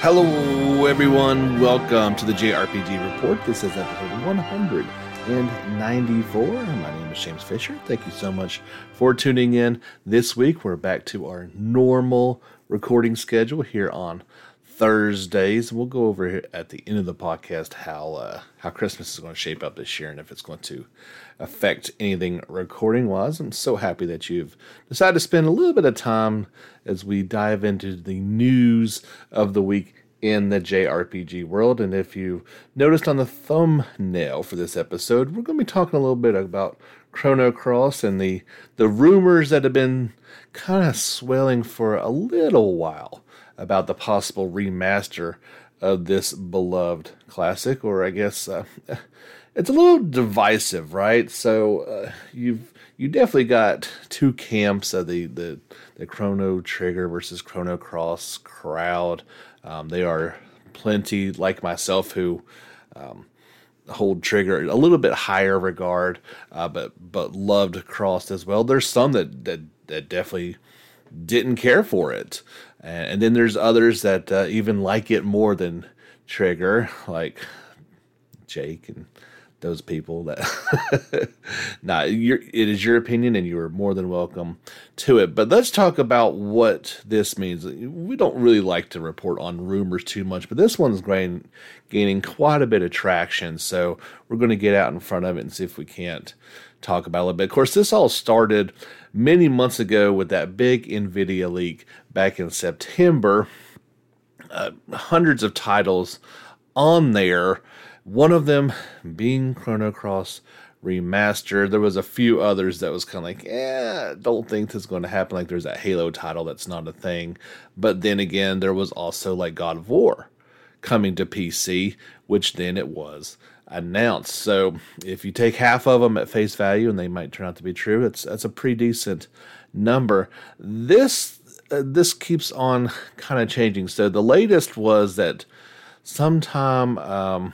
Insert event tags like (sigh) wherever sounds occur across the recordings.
Hello, everyone. Welcome to the JRPG Report. This is episode 194. My name is James Fisher. Thank you so much for tuning in. This week, we're back to our normal recording schedule here on Thursdays. We'll go over at the end of the podcast how uh, how Christmas is going to shape up this year and if it's going to affect anything recording wise. I'm so happy that you've decided to spend a little bit of time as we dive into the news of the week in the JRPG world. And if you noticed on the thumbnail for this episode, we're going to be talking a little bit about Chrono Cross and the the rumors that have been kind of swelling for a little while about the possible remaster of this beloved classic, or I guess uh, (laughs) it's a little divisive, right? So uh, you've you definitely got two camps of the the the Chrono Trigger versus Chrono Cross crowd. Um, they are plenty like myself who um, hold Trigger a little bit higher regard, uh, but but loved Cross as well. There's some that that that definitely didn't care for it. And then there's others that uh, even like it more than Trigger, like Jake and those people that (laughs) nah it is your opinion and you are more than welcome to it. But let's talk about what this means. We don't really like to report on rumors too much but this one's gaining, gaining quite a bit of traction. So we're going to get out in front of it and see if we can't talk about a little bit of course this all started many months ago with that big nvidia leak back in september uh, hundreds of titles on there one of them being Chrono Cross remastered. There was a few others that was kind of like, yeah, don't think this is going to happen. Like there's that Halo title that's not a thing. But then again, there was also like God of War coming to PC, which then it was announced. So if you take half of them at face value, and they might turn out to be true, it's that's a pretty decent number. This uh, this keeps on kind of changing. So the latest was that sometime. Um,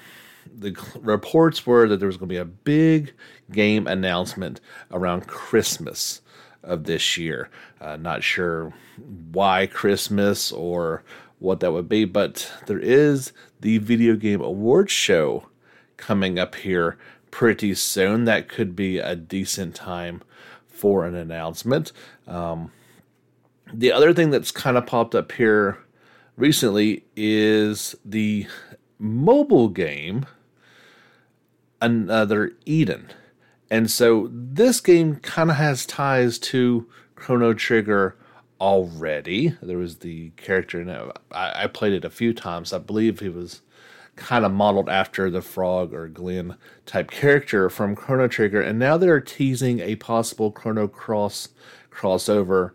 the reports were that there was going to be a big game announcement around Christmas of this year. Uh, not sure why Christmas or what that would be, but there is the Video Game Awards show coming up here pretty soon. That could be a decent time for an announcement. Um, the other thing that's kind of popped up here recently is the mobile game another Eden. And so this game kind of has ties to Chrono Trigger already. There was the character, it. I, I played it a few times. I believe he was kind of modeled after the Frog or Glenn type character from Chrono Trigger. And now they're teasing a possible Chrono Cross crossover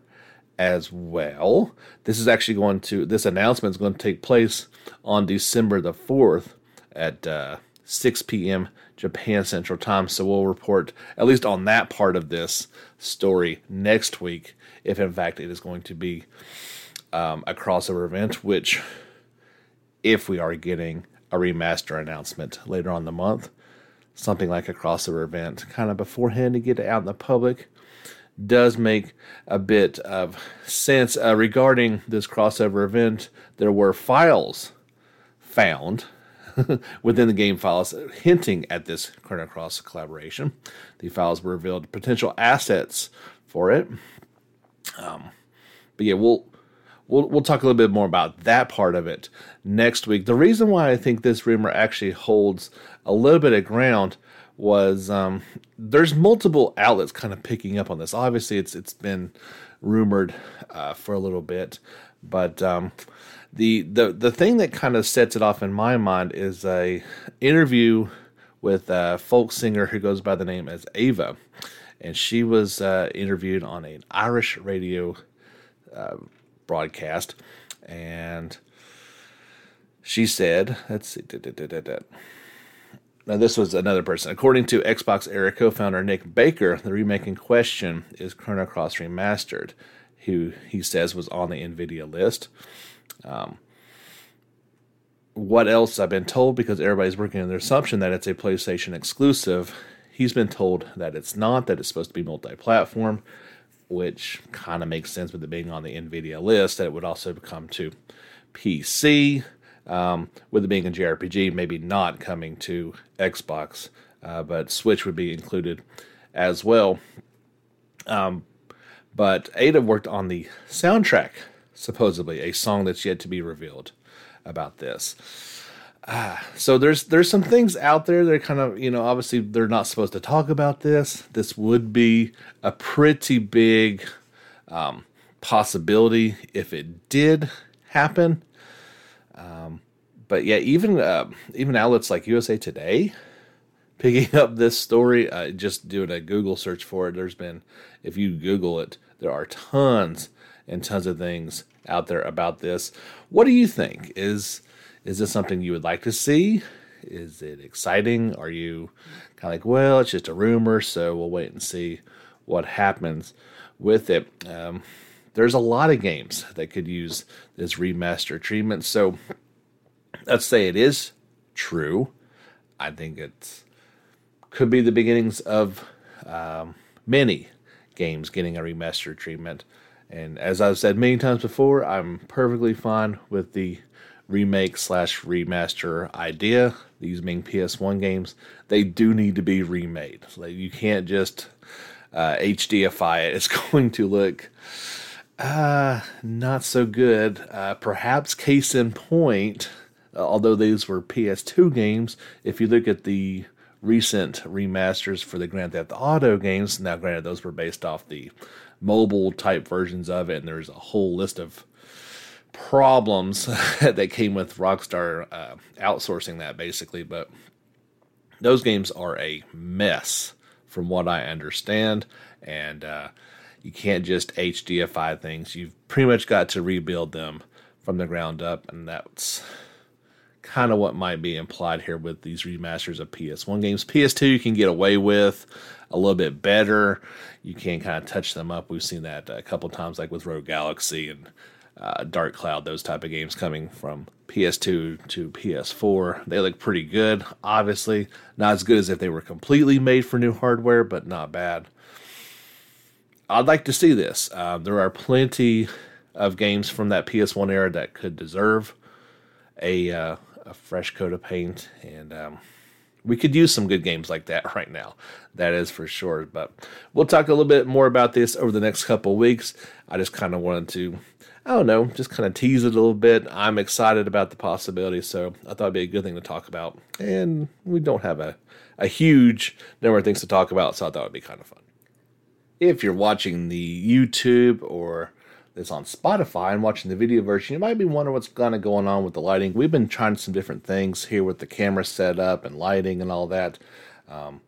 as well. This is actually going to, this announcement is going to take place on December the 4th at uh, 6 p.m. Japan Central Time. So we'll report at least on that part of this story next week, if in fact it is going to be um, a crossover event, which, if we are getting a remaster announcement later on the month, something like a crossover event kind of beforehand to get it out in the public does make a bit of sense. Uh, regarding this crossover event, there were files found (laughs) within the game files hinting at this Chrono Cross collaboration. The files were revealed potential assets for it. Um, but yeah, we'll we'll we'll talk a little bit more about that part of it next week. The reason why I think this rumor actually holds a little bit of ground was um, there's multiple outlets kind of picking up on this. Obviously, it's it's been rumored uh, for a little bit, but um, the the the thing that kind of sets it off in my mind is a interview with a folk singer who goes by the name as Ava, and she was uh, interviewed on an Irish radio uh, broadcast, and she said, "Let's see." Da, da, da, now, this was another person. According to Xbox era co founder Nick Baker, the remake in question is Chrono Cross Remastered, who he says was on the NVIDIA list. Um, what else I've been told because everybody's working on the assumption that it's a PlayStation exclusive. He's been told that it's not, that it's supposed to be multi platform, which kind of makes sense with it being on the NVIDIA list, that it would also come to PC. Um, with it being a JRPG, maybe not coming to Xbox, uh, but Switch would be included as well. Um, but Ada worked on the soundtrack, supposedly a song that's yet to be revealed about this. Uh, (sighs) so there's there's some things out there that are kind of you know obviously they're not supposed to talk about this. This would be a pretty big um, possibility if it did happen. Um, but yeah, even uh, even outlets like USA Today picking up this story, uh, just doing a Google search for it. There's been, if you Google it, there are tons and tons of things out there about this. What do you think? Is is this something you would like to see? Is it exciting? Are you kind of like, well, it's just a rumor, so we'll wait and see what happens with it? Um, there's a lot of games that could use this remaster treatment. So let's say it is true. I think it could be the beginnings of um, many games getting a remaster treatment. And as I've said many times before, I'm perfectly fine with the remake slash remaster idea. These being PS1 games, they do need to be remade. Like you can't just uh, HDify it. It's (laughs) going to look uh, not so good. Uh, perhaps case in point, although these were PS2 games, if you look at the recent remasters for the Grand Theft Auto games, now granted those were based off the mobile type versions of it, and there's a whole list of problems (laughs) that came with Rockstar uh, outsourcing that basically, but those games are a mess from what I understand, and uh, you can't just HDify things. You've pretty much got to rebuild them from the ground up, and that's kind of what might be implied here with these remasters of PS1 games. PS2 you can get away with a little bit better. You can kind of touch them up. We've seen that a couple times, like with Rogue Galaxy and uh, Dark Cloud, those type of games coming from PS2 to PS4. They look pretty good. Obviously, not as good as if they were completely made for new hardware, but not bad. I'd like to see this. Uh, there are plenty of games from that PS1 era that could deserve a uh, a fresh coat of paint, and um, we could use some good games like that (laughs) right now. That is for sure. But we'll talk a little bit more about this over the next couple weeks. I just kind of wanted to, I don't know, just kind of tease it a little bit. I'm excited about the possibility, so I thought it'd be a good thing to talk about. And we don't have a, a huge number of things to talk about, so I thought it'd be kind of fun. If you're watching the YouTube or that's on Spotify and watching the video version, you might be wondering what's kind of going on with the lighting. We've been trying some different things here with the camera setup and lighting and all that. Um,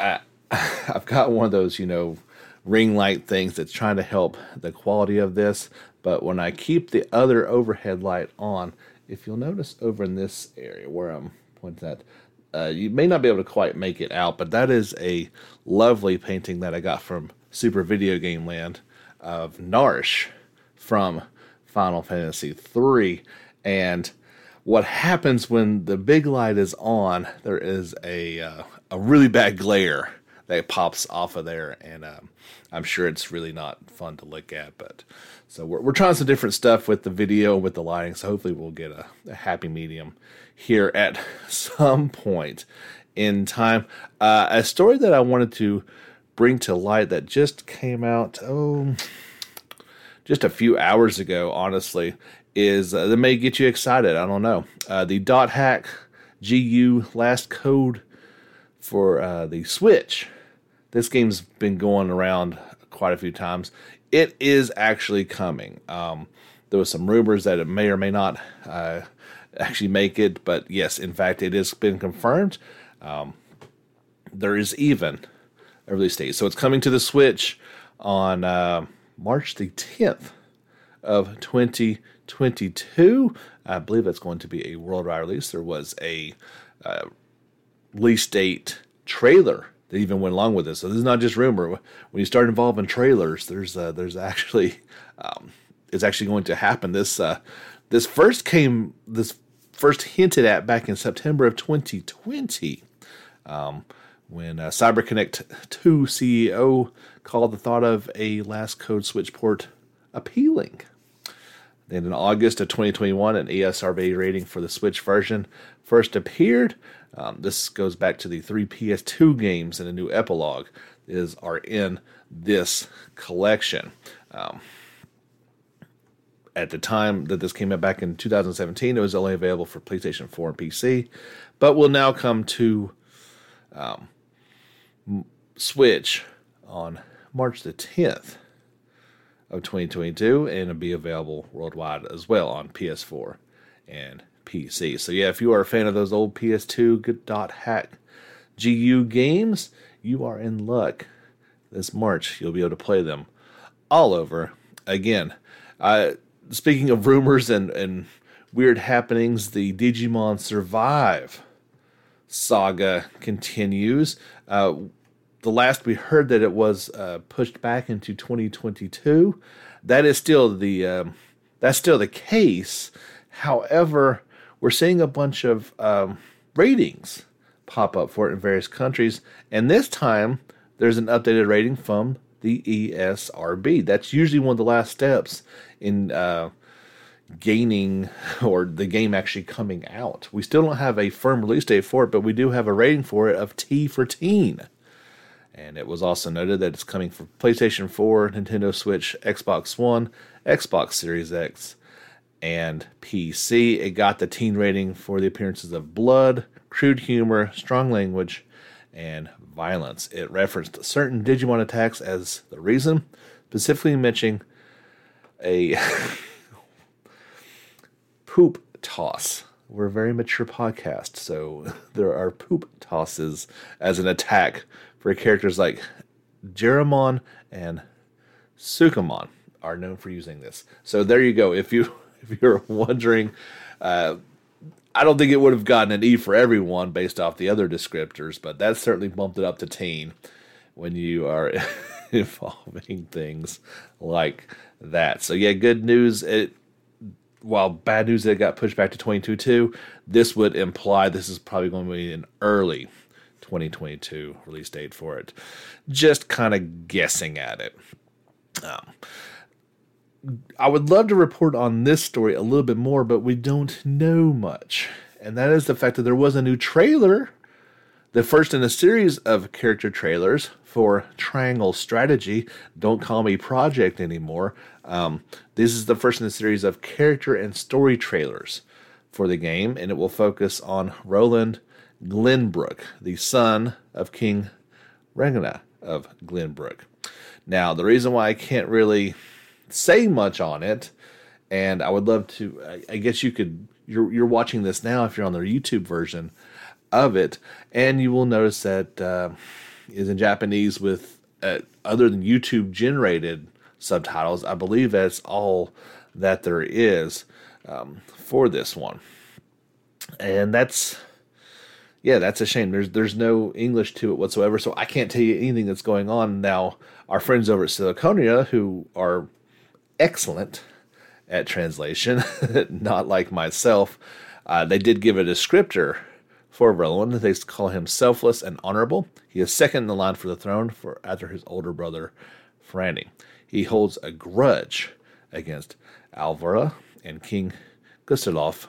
I, (laughs) I've got one of those, you know, ring light things that's trying to help the quality of this. But when I keep the other overhead light on, if you'll notice over in this area where I'm pointing at, uh, you may not be able to quite make it out, but that is a lovely painting that I got from Super Video Game Land of Narshe from Final Fantasy III. And what happens when the big light is on, there is a, uh, a really bad glare that pops off of there. And um, I'm sure it's really not fun to look at. But so we're, we're trying some different stuff with the video, and with the lighting. So hopefully we'll get a, a happy medium here at (laughs) some point in time. Uh, a story that I wanted to bring to light that just came out, oh, just a few hours ago, honestly, is uh, that may get you excited. I don't know. Uh, the dot hack GU last code for uh, the Switch. This game's been going around quite a few times. It is actually coming. Um, there was some rumors that it may or may not uh, actually make it, but yes, in fact, it has been confirmed. Um, there is even a release date. So it's coming to the Switch on uh, March the 10th of 2022. I believe that's going to be a worldwide release. There was a uh, release date trailer that even went along with this. So this is not just rumor. When you start involving trailers, there's uh, there's actually um, it's actually going to happen. This uh, this first came this first hinted at back in September of 2020. Um, when uh, CyberConnect 2 CEO called the thought of a last code switch port appealing. And in August of 2021, an ESRB rating for the Switch version first appeared. Um, this goes back to the three PS2 games, and a new epilogue is are in this collection. Um, at the time that this came out back in 2017, it was only available for PlayStation 4 and PC, but will now come to um, Switch on March the 10th of 2022 and it'll be available worldwide as well on PS4 and PC. So yeah, if you are a fan of those old PS2 dot hack GU games, you are in luck. This March, you'll be able to play them all over again. Uh, speaking of rumors and, and weird happenings, the Digimon Survive saga continues. Uh, the last we heard that it was uh, pushed back into 2022. That is still the um, that's still the case. However, we're seeing a bunch of um, ratings pop up for it in various countries, and this time there's an updated rating from the ESRB. That's usually one of the last steps in uh, gaining (laughs) or the game actually coming out. We still don't have a firm release date for it, but we do have a rating for it of T for teen. And it was also noted that it's coming for PlayStation 4, Nintendo Switch, Xbox One, Xbox Series X, and PC. It got the teen rating for the appearances of blood, crude humor, strong language, and violence. It referenced certain Digimon attacks as the reason, specifically mentioning a (laughs) poop toss. We're a very mature podcast, so (laughs) there are poop tosses as an attack for characters like Geremon and Sukamon are known for using this. So there you go. If you (laughs) if you're wondering, uh, I don't think it would have gotten an E for everyone based off the other descriptors, but that certainly bumped it up to teen when you are (laughs) involving things like that. So yeah, good news. It while bad news that it got pushed back to 2022, this would imply this is probably going to be an early 2022 release date for it. Just kind of guessing at it. Um, I would love to report on this story a little bit more, but we don't know much. And that is the fact that there was a new trailer, the first in a series of character trailers for Triangle Strategy. Don't call me Project anymore. Um, this is the first in a series of character and story trailers for the game, and it will focus on Roland Glenbrook, the son of King Regna of Glenbrook. Now, the reason why I can't really say much on it, and I would love to. I, guess you could. You're you're watching this now if you're on the YouTube version of it, and you will notice that uh, is in Japanese with uh, other than YouTube generated subtitles. I believe that's all that there is um, for this one, and that's yeah, that's a shame. There's there's no English to it whatsoever, so I can't tell you anything that's going on now. Our friends over at Siliconera, who are excellent at translation, (laughs) not like myself. Uh, they did give a descriptor for Roland. They call him selfless and honorable. He is second in the line for the throne for after his older brother, Franny. He holds a grudge against Alvara and King Gustav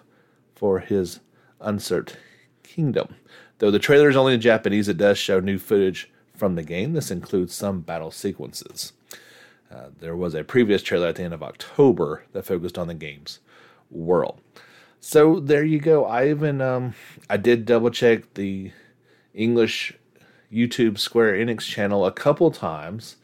for his usurped kingdom. Though the trailer is only in Japanese, it does show new footage from the game. This includes some battle sequences. Uh, there was a previous trailer at the end of October that focused on the game's world. So there you go. I even um, I did double check the English YouTube Square Enix channel a couple times.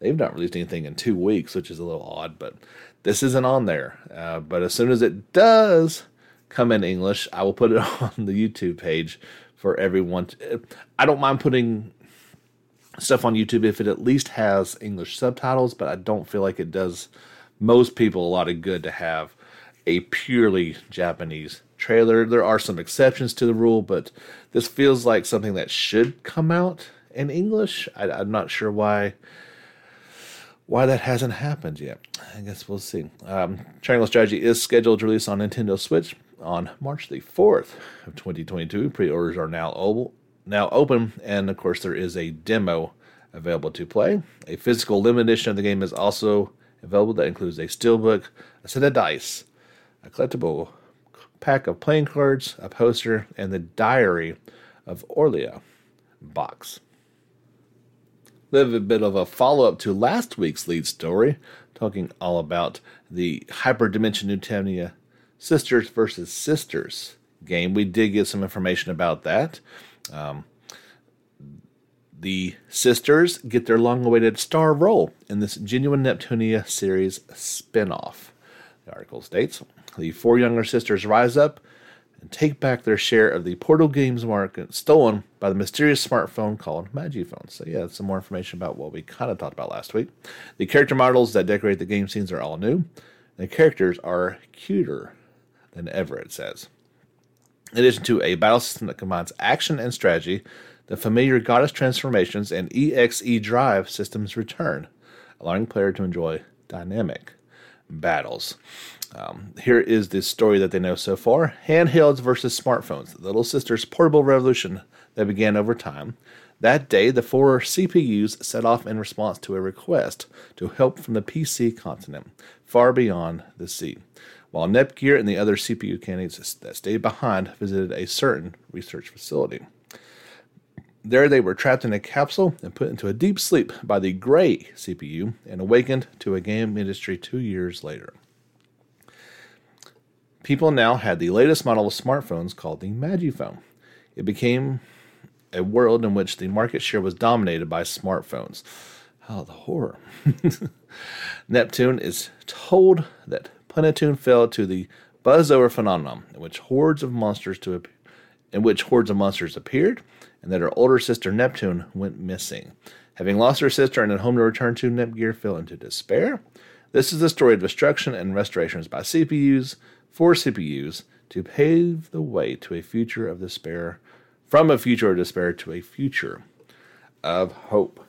They've not released anything in two weeks, which is a little odd, but this isn't on there. Uh, but as soon as it does come in English, I will put it (laughs) on the YouTube page for everyone. To, I don't mind putting stuff on YouTube if it at least has English subtitles, but I don't feel like it does most people a lot of good to have a purely Japanese trailer. There are some exceptions to the rule, but this feels like something that should come out in English. I, am not sure why why that hasn't happened yet. I guess we'll see. Um, Triangle Strategy is scheduled to release on Nintendo Switch on March the 4th of 2022. Pre-orders are now now open, and of course, there is a demo available to play. A physical limited edition of the game is also available that includes a steelbook, a set of dice, a collectible pack of playing cards, a poster, and the Diary of Orlia box. A little bit of a follow up to last week's lead story, talking all about the Hyperdimension Neptunia Sisters versus Sisters game. We did get some information about that. Um, the sisters get their long awaited star role in this Genuine Neptunia series spin off. The article states the four younger sisters rise up and take back their share of the Portal Games market stolen by the mysterious smartphone called Magifone. So, yeah, some more information about what we kind of talked about last week. The character models that decorate the game scenes are all new. The characters are cuter than ever, it says. In addition to a battle system that combines action and strategy, the familiar goddess transformations and EXE drive systems return, allowing player to enjoy dynamic battles. Um, here is the story that they know so far handhelds versus smartphones, the Little Sisters portable revolution that began over time. That day, the four CPUs set off in response to a request to help from the PC continent, far beyond the sea, while Nepgear and the other CPU candidates that stayed behind visited a certain research facility. There, they were trapped in a capsule and put into a deep sleep by the Gray CPU and awakened to a game industry two years later. People now had the latest model of smartphones called the Magifone. It became a world in which the market share was dominated by smartphones. Oh, the horror. (laughs) Neptune is told that Planeptune fell to the buzz-over phenomenon, in which hordes of monsters to in which hordes of monsters appeared and that her older sister Neptune went missing. Having lost her sister and a home to return to, Nepgear fell into despair. This is the story of destruction and restorations by CPUs for CPUs to pave the way to a future of despair, from a future of despair to a future of hope.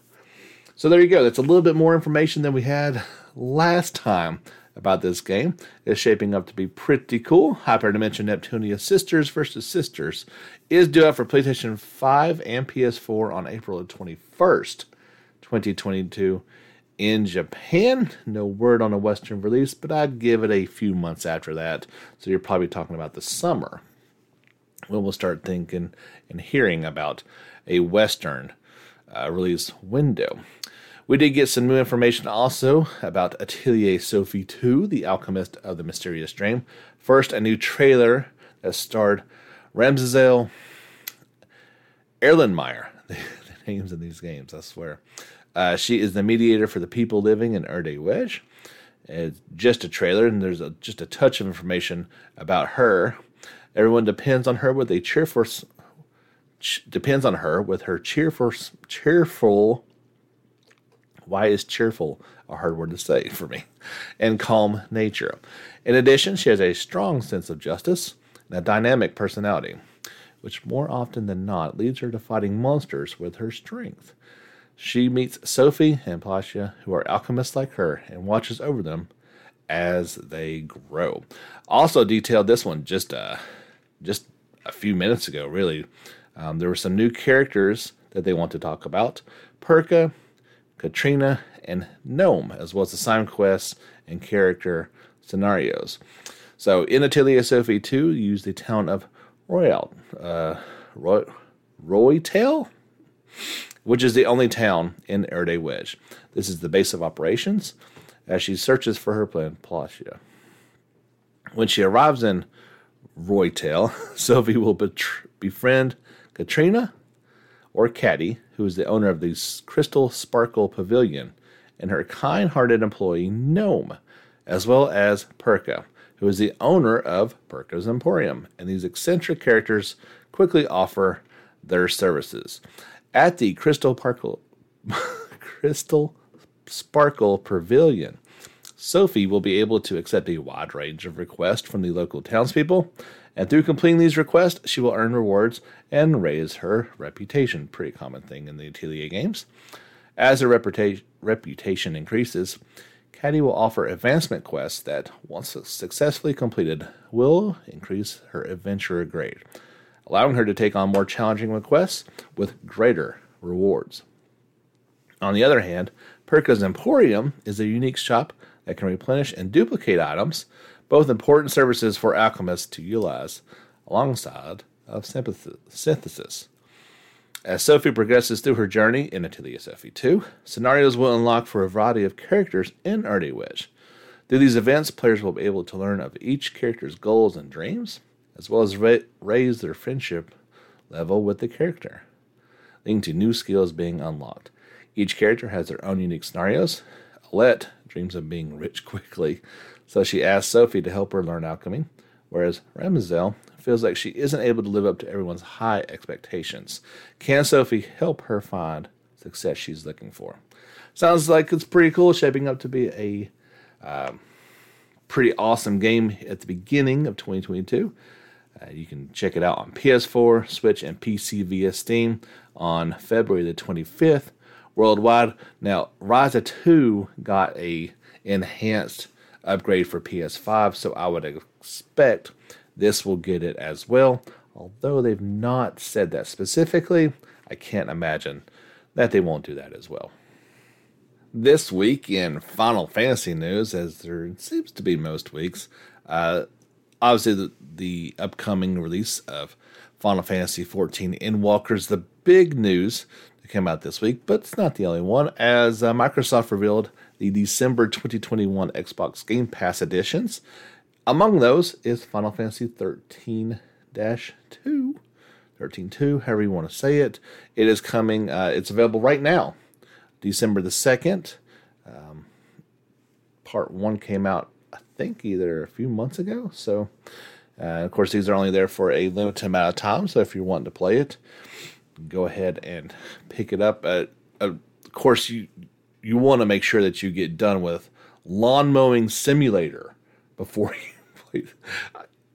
So there you go. That's a little bit more information than we had last time about this game. It's shaping up to be pretty cool. Hyperdimension Neptunia Sisters versus Sisters is due out for PlayStation 5 and PS4 on April 21st, 2022. In Japan, no word on a Western release, but I'd give it a few months after that. So you're probably talking about the summer when we'll start thinking and hearing about a Western uh, release window. We did get some new information also about Atelier Sophie 2, The Alchemist of the Mysterious Dream. First, a new trailer that starred Ramizel Erlenmeyer. (laughs) the names in these games, I swear. Uh, she is the mediator for the people living in Erde Wiege. It's just a trailer, and there's a, just a touch of information about her. Everyone depends on her with a cheerful depends on her with her cheerful cheerful why is cheerful a hard word to say for me? And calm nature. In addition, she has a strong sense of justice and a dynamic personality, which more often than not leads her to fighting monsters with her strength. She meets Sophie and Plachta, who are alchemists like her, and watches over them as they grow. Also detailed this one just uh, just a few minutes ago. Really, um, there were some new characters that they want to talk about. Perka Katrina, and Gnome, as well as the side quests and character scenarios. So in Atelier Sophie 2, use the town of Royal, uh, Roy, Roytail, which is the only town in Erde Wiege. This is the base of operations as she searches for her plan, Plachta. When she arrives in Roytail, (laughs) Sophie will befriend Katrina or Caddy, who is the owner of the Crystal Sparkle Pavilion, and her kind hearted employee Gnome, as well as Perka, who is the owner of Perka's Emporium. And these eccentric characters quickly offer their services. At the Crystal, Parkle, (laughs) Crystal Sparkle Pavilion, Sophie will be able to accept a wide range of requests from the local townspeople and through completing these requests, she will earn rewards and raise her reputation. Pretty common thing in the Atelier games. As her reputa- reputation increases, Caddy will offer advancement quests that, once successfully completed, will increase her adventurer grade, allowing her to take on more challenging requests with greater rewards. On the other hand, Perka's Emporium is a unique shop that can replenish and duplicate items, both important services for alchemists to utilize alongside of synthesis. As Sophie progresses through her journey in Atelier Sophie 2, scenarios will unlock for a variety of characters in Erde Wiege. Through these events, players will be able to learn of each character's goals and dreams, as well as ra- raise their friendship level with the character, leading to new skills being unlocked. Each character has their own unique scenarios. Alette dreams of being rich (laughs) quickly, so she asks Sophie to help her learn alchemy, whereas Ramizel feels like she isn't able to live up to everyone's high expectations. Can Sophie help her find success she's looking for? Sounds like it's pretty cool, shaping up to be a um, pretty awesome game at the beginning of 2022. Uh, you can check it out on PS4, Switch, and PC via Steam on February the 25th worldwide. Now, Ryza 2 got a enhanced upgrade for PS5, so I would expect this will get it as well. Although they've not said that specifically, I can't imagine that they won't do that as well. This week in Final Fantasy news, as there seems to be most weeks, uh, obviously the, the upcoming release of Final Fantasy XIV Endwalker's the big news that came out this week, but it's not the only one, as uh, Microsoft revealed the December 2021 Xbox Game Pass editions. Among those is Final Fantasy 13 2. 13 2, however you want to say it. It is coming, uh, it's available right now, December the 2nd. Um, part 1 came out, I think, either a few months ago. So, uh, of course, these are only there for a limited amount of time. So, if you're wanting to play it, go ahead and pick it up. Uh, of course, you you want to make sure that you get done with lawn mowing simulator before (laughs) you play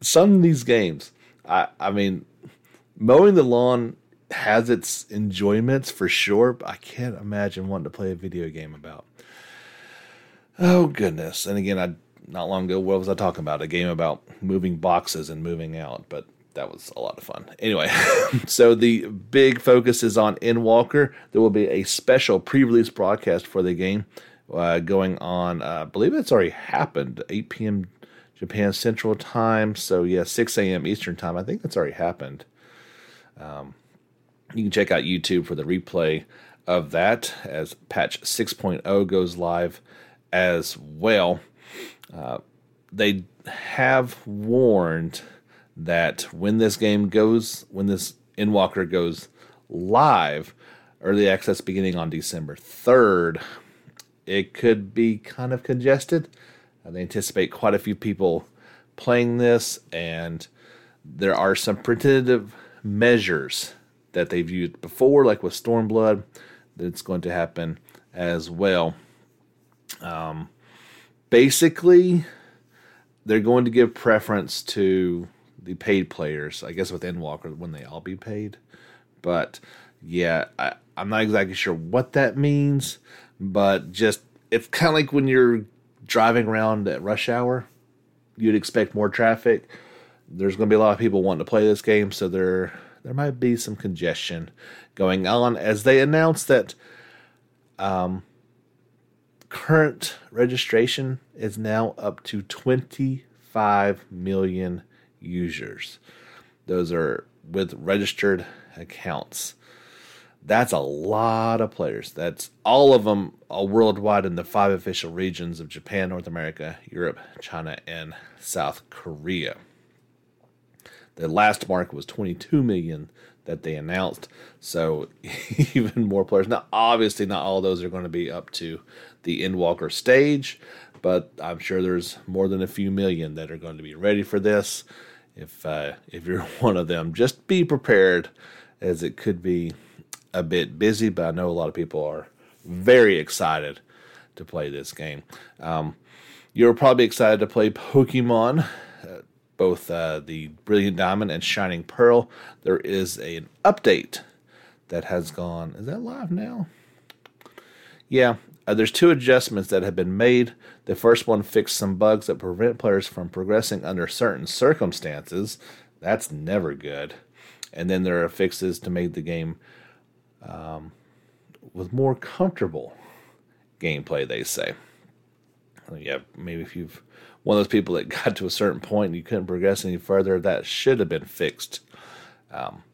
some of these games. I I mean, mowing the lawn has its enjoyments for sure, but I can't imagine wanting to play a video game about. Oh goodness! And again, I not long ago, what was I talking about? A game about moving boxes and moving out, but that was a lot of fun. Anyway, (laughs) so the big focus is on Endwalker. There will be a special pre-release broadcast for the game uh, going on. Uh, I believe it's already happened. 8 p.m. Japan Central Time. So yeah, 6 a.m. Eastern Time. I think that's already happened. Um, you can check out YouTube for the replay of that as patch 6.0 goes live as well. Uh, they have warned that when this game goes, when this Endwalker goes live, early access beginning on December 3rd, it could be kind of congested. Uh, they anticipate quite a few people playing this, and there are some preventative measures that they've used before, like with Stormblood, that's going to happen as well. Um, basically, they're going to give preference to the paid players. I guess with Endwalker when they all be paid, but yeah, I, I'm not exactly sure what that means. But just it's kind of like when you're driving around at rush hour, you'd expect more traffic. There's going to be a lot of people wanting to play this game, so there there might be some congestion going on as they announce that um, current registration is now up to 25 million users. Those are with registered accounts. That's a lot of players. That's all of them all uh, worldwide in the five official regions of Japan, North America, Europe, China, and South Korea. The last mark was 22 million that they announced. So (laughs) even more players. Now, obviously, not all those are going to be up to the Endwalker stage, but I'm sure there's more than a few million that are going to be ready for this if uh, if you're (laughs) one of them, just be prepared, as it could be a bit busy. But I know a lot of people are very excited to play this game. Um, you're probably excited to play Pokemon, uh, both uh, the Brilliant Diamond and Shining Pearl. There is a, an update that has gone. Is that live now? Yeah, uh, there's two adjustments that have been made. The first one fixed some bugs that prevent players from progressing under certain circumstances. That's never good. And then there are fixes to make the game um, with more comfortable gameplay, they say. yeah, maybe if you've one of those people that (laughs) got to a certain point and you couldn't progress any further, that should have been fixed um,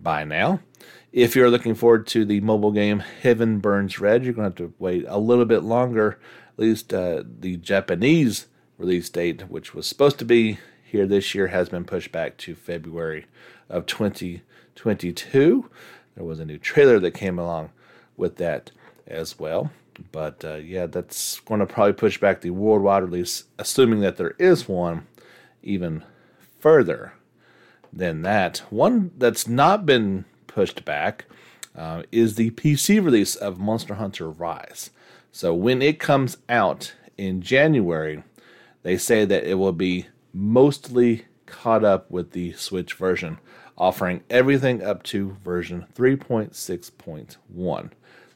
by now. If you're looking forward to the mobile game Heaven Burns Red, you're going to have to wait a little bit longer. At least uh, the Japanese release date, which was supposed to be here this year, has been pushed back to February of 2022. There was a new trailer that came along with that as well. But uh, yeah, that's going to probably push back the worldwide release, assuming that there is one, even further than that. One that's not been pushed back uh, is the PC release of Monster Hunter Rise. So when it comes out in January, they say that it will be mostly caught up with the Switch version, offering everything up to version 3.6.1.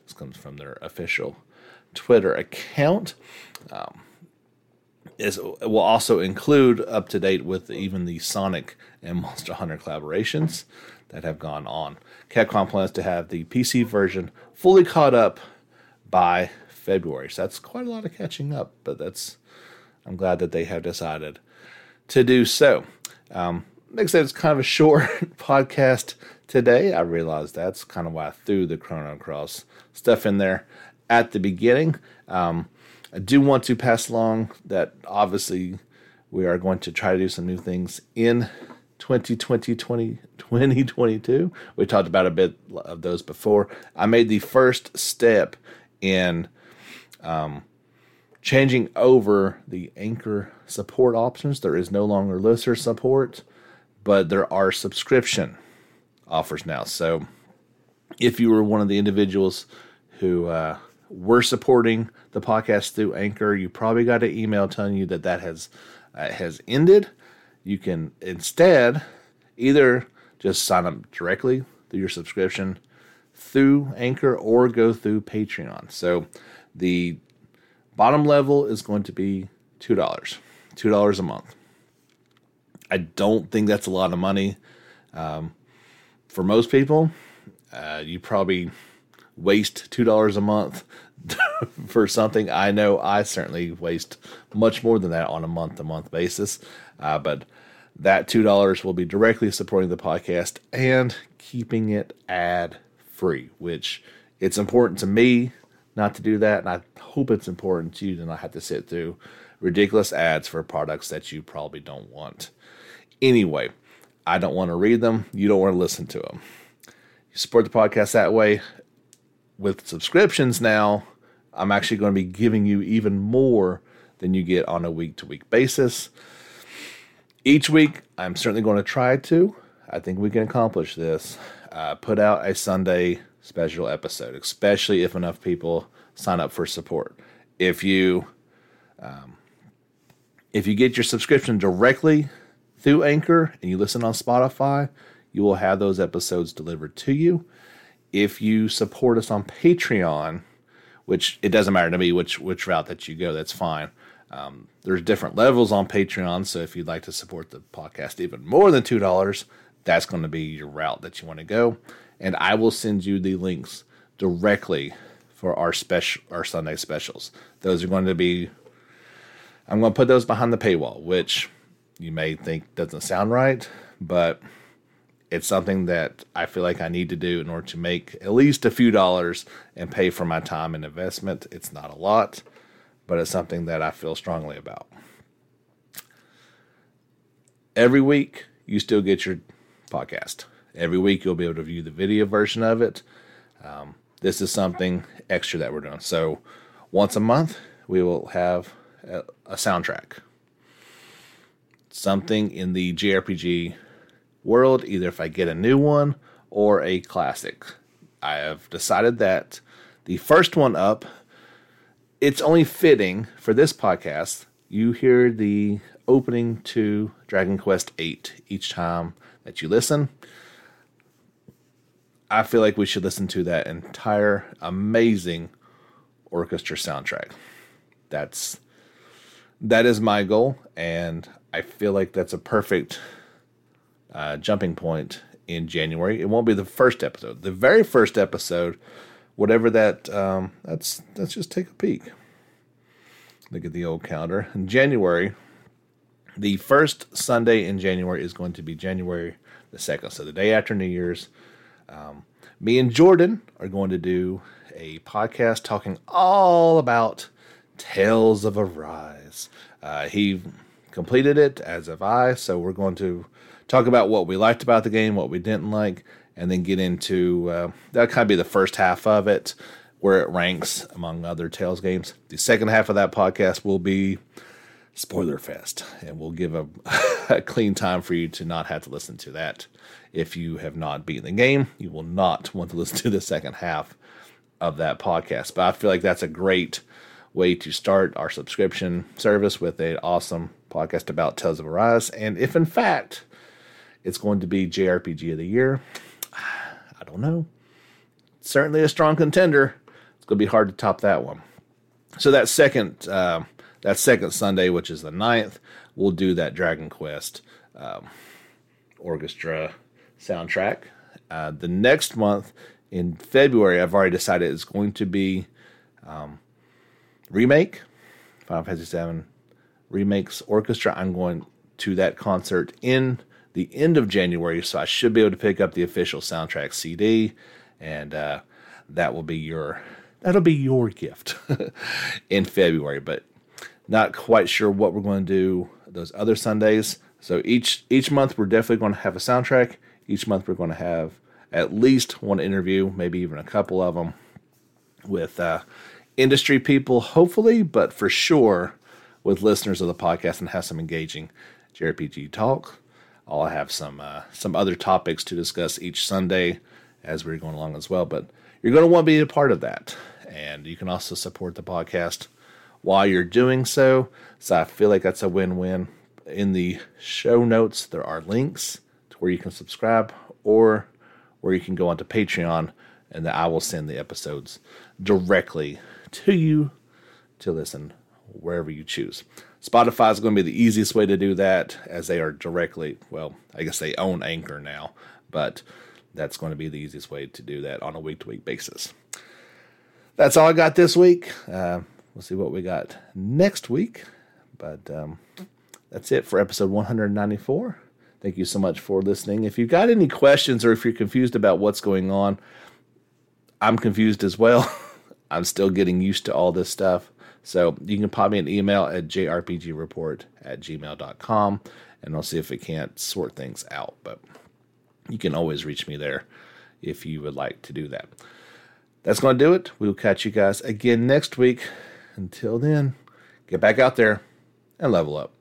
This comes from their official Twitter account. Um, is will also include up to date with even the Sonic and Monster Hunter collaborations that have gone on. Capcom plans to have the PC version fully caught up by February. So that's quite a lot of catching up, but that's I'm glad that they have decided to do so. Um, like I said, it's kind of a short (laughs) podcast today. I realize that's kind of why I threw the Chrono Cross stuff in there at the beginning. Um, I do want to pass along that obviously we are going to try to do some new things in 2020, 20, 2022. We talked about a bit of those before. I made the first step in um, changing over the Anchor support options. There is no longer listener support, but there are subscription offers now. So if you were one of the individuals who uh, were supporting the podcast through Anchor, you probably got an email telling you that that has uh, has ended. You can instead either just sign up directly through your subscription through Anchor or go through Patreon. So the bottom level is going to be two dollars, two dollars a month. I don't think that's a lot of money um, for most people. Uh, you probably waste two dollars a month (laughs) for something. I know I certainly waste much more than that on a month to month basis, uh, but that two dollars will be directly supporting the podcast and keeping it ad free, which it's important to me not to do that, and I hope it's important to you to not have to sit through ridiculous ads for products that you probably don't want. Anyway, I don't want to read them. You don't want to listen to them. You support the podcast that way with subscriptions now, I'm actually going to be giving you even more than you get on a week to week basis. Each week, I'm certainly going to try to, I think we can accomplish this, uh, put out a Sunday special episode, especially if enough people sign up for support. If you um, if you get your subscription directly through Anchor and you listen on Spotify, you will have those episodes delivered to you if you support us on Patreon, which it doesn't matter to me which which route that you go, that's fine. Um, there's different levels on Patreon, so if you'd like to support the podcast even more than two dollars, that's going to be your route that you want to go, and I will send you the links directly for our special our Sunday specials. Those are going to be. I'm going to put those behind the paywall, which you may think doesn't sound right, but it's something that I feel like I need to do in order to make at least a few dollars and pay for my time and investment. It's not a lot, but it's something that I feel strongly about. Every week, you still get your podcast. Every week, you'll be able to view the video version of it. Um, this is something extra that we're doing. So, once a month, we will have a, a soundtrack. Something in the JRPG world, either if I get a new one or a classic. I have decided that the first one up, it's only fitting for this podcast. You hear the opening to Dragon Quest VIII each time that you listen. I feel like we should listen to that entire amazing orchestra soundtrack. That's that is my goal, and I feel like that's a perfect uh, jumping point in January. It won't be the first episode. The very first episode, whatever that, um, that's let's just take a peek. look at the old calendar. In January, the first Sunday in January is going to be January the 2nd, so the day after New Year's. Um, me and Jordan are going to do a podcast talking all about Tales of Arise. Uh, he completed it, as have I, so we're going to talk about what we liked about the game, what we didn't like, and then get into uh, that kind of be the first half of it, where it ranks among other Tales games. The second half of that podcast will be Spoiler Fest, and we'll give a, (laughs) a clean time for you to not have to listen to that. If you have not beaten the game, you will not want to (laughs) listen to the second half of that podcast. But I feel like that's a great way to start our subscription service with an awesome podcast about Tales of Arise. And if in fact it's going to be JRPG of the year, I don't know. Certainly a strong contender. It's going to be hard to top that one. So that second uh, that second Sunday, which is the 9th, we'll do that Dragon Quest um, orchestra soundtrack. Uh, the next month in February, I've already decided it's going to be um, remake Final Fantasy VII remakes orchestra. I'm going to that concert in the end of January, so I should be able to pick up the official soundtrack CD, and uh, that will be your that'll be your gift (laughs) in February. But not quite sure what we're going to do those other Sundays. So each each month we're definitely going to have a soundtrack. Each month we're going to have at least one interview, maybe even a couple of them with uh, industry people, hopefully, but for sure with listeners of the podcast and have some engaging JRPG talk. I'll have some uh, some other topics to discuss each Sunday as we're going along as well. But you're going to want to be a part of that, and you can also support the podcast while you're doing so. So I feel like that's a win-win. In the show notes, there are links to where you can subscribe or where you can go onto Patreon, and that I will send the episodes directly to you to listen wherever you choose. Spotify is going to be the easiest way to do that as they are directly, well, I guess they own Anchor now, but that's going to be the easiest way to do that on a week to week basis. That's all I got this week. Uh, we'll see what we got next week, but um, that's it for episode 194. Thank you so much for listening. If you've got any questions or if you're confused about what's going on, I'm confused as well. (laughs) I'm still getting used to all this stuff. So you can pop me an email at jrpgreport at gmail.com and I'll see if we can't sort things out. But you can always reach me there if you would like to do that. That's going to do it. We'll catch you guys again next week. Until then, get back out there and level up.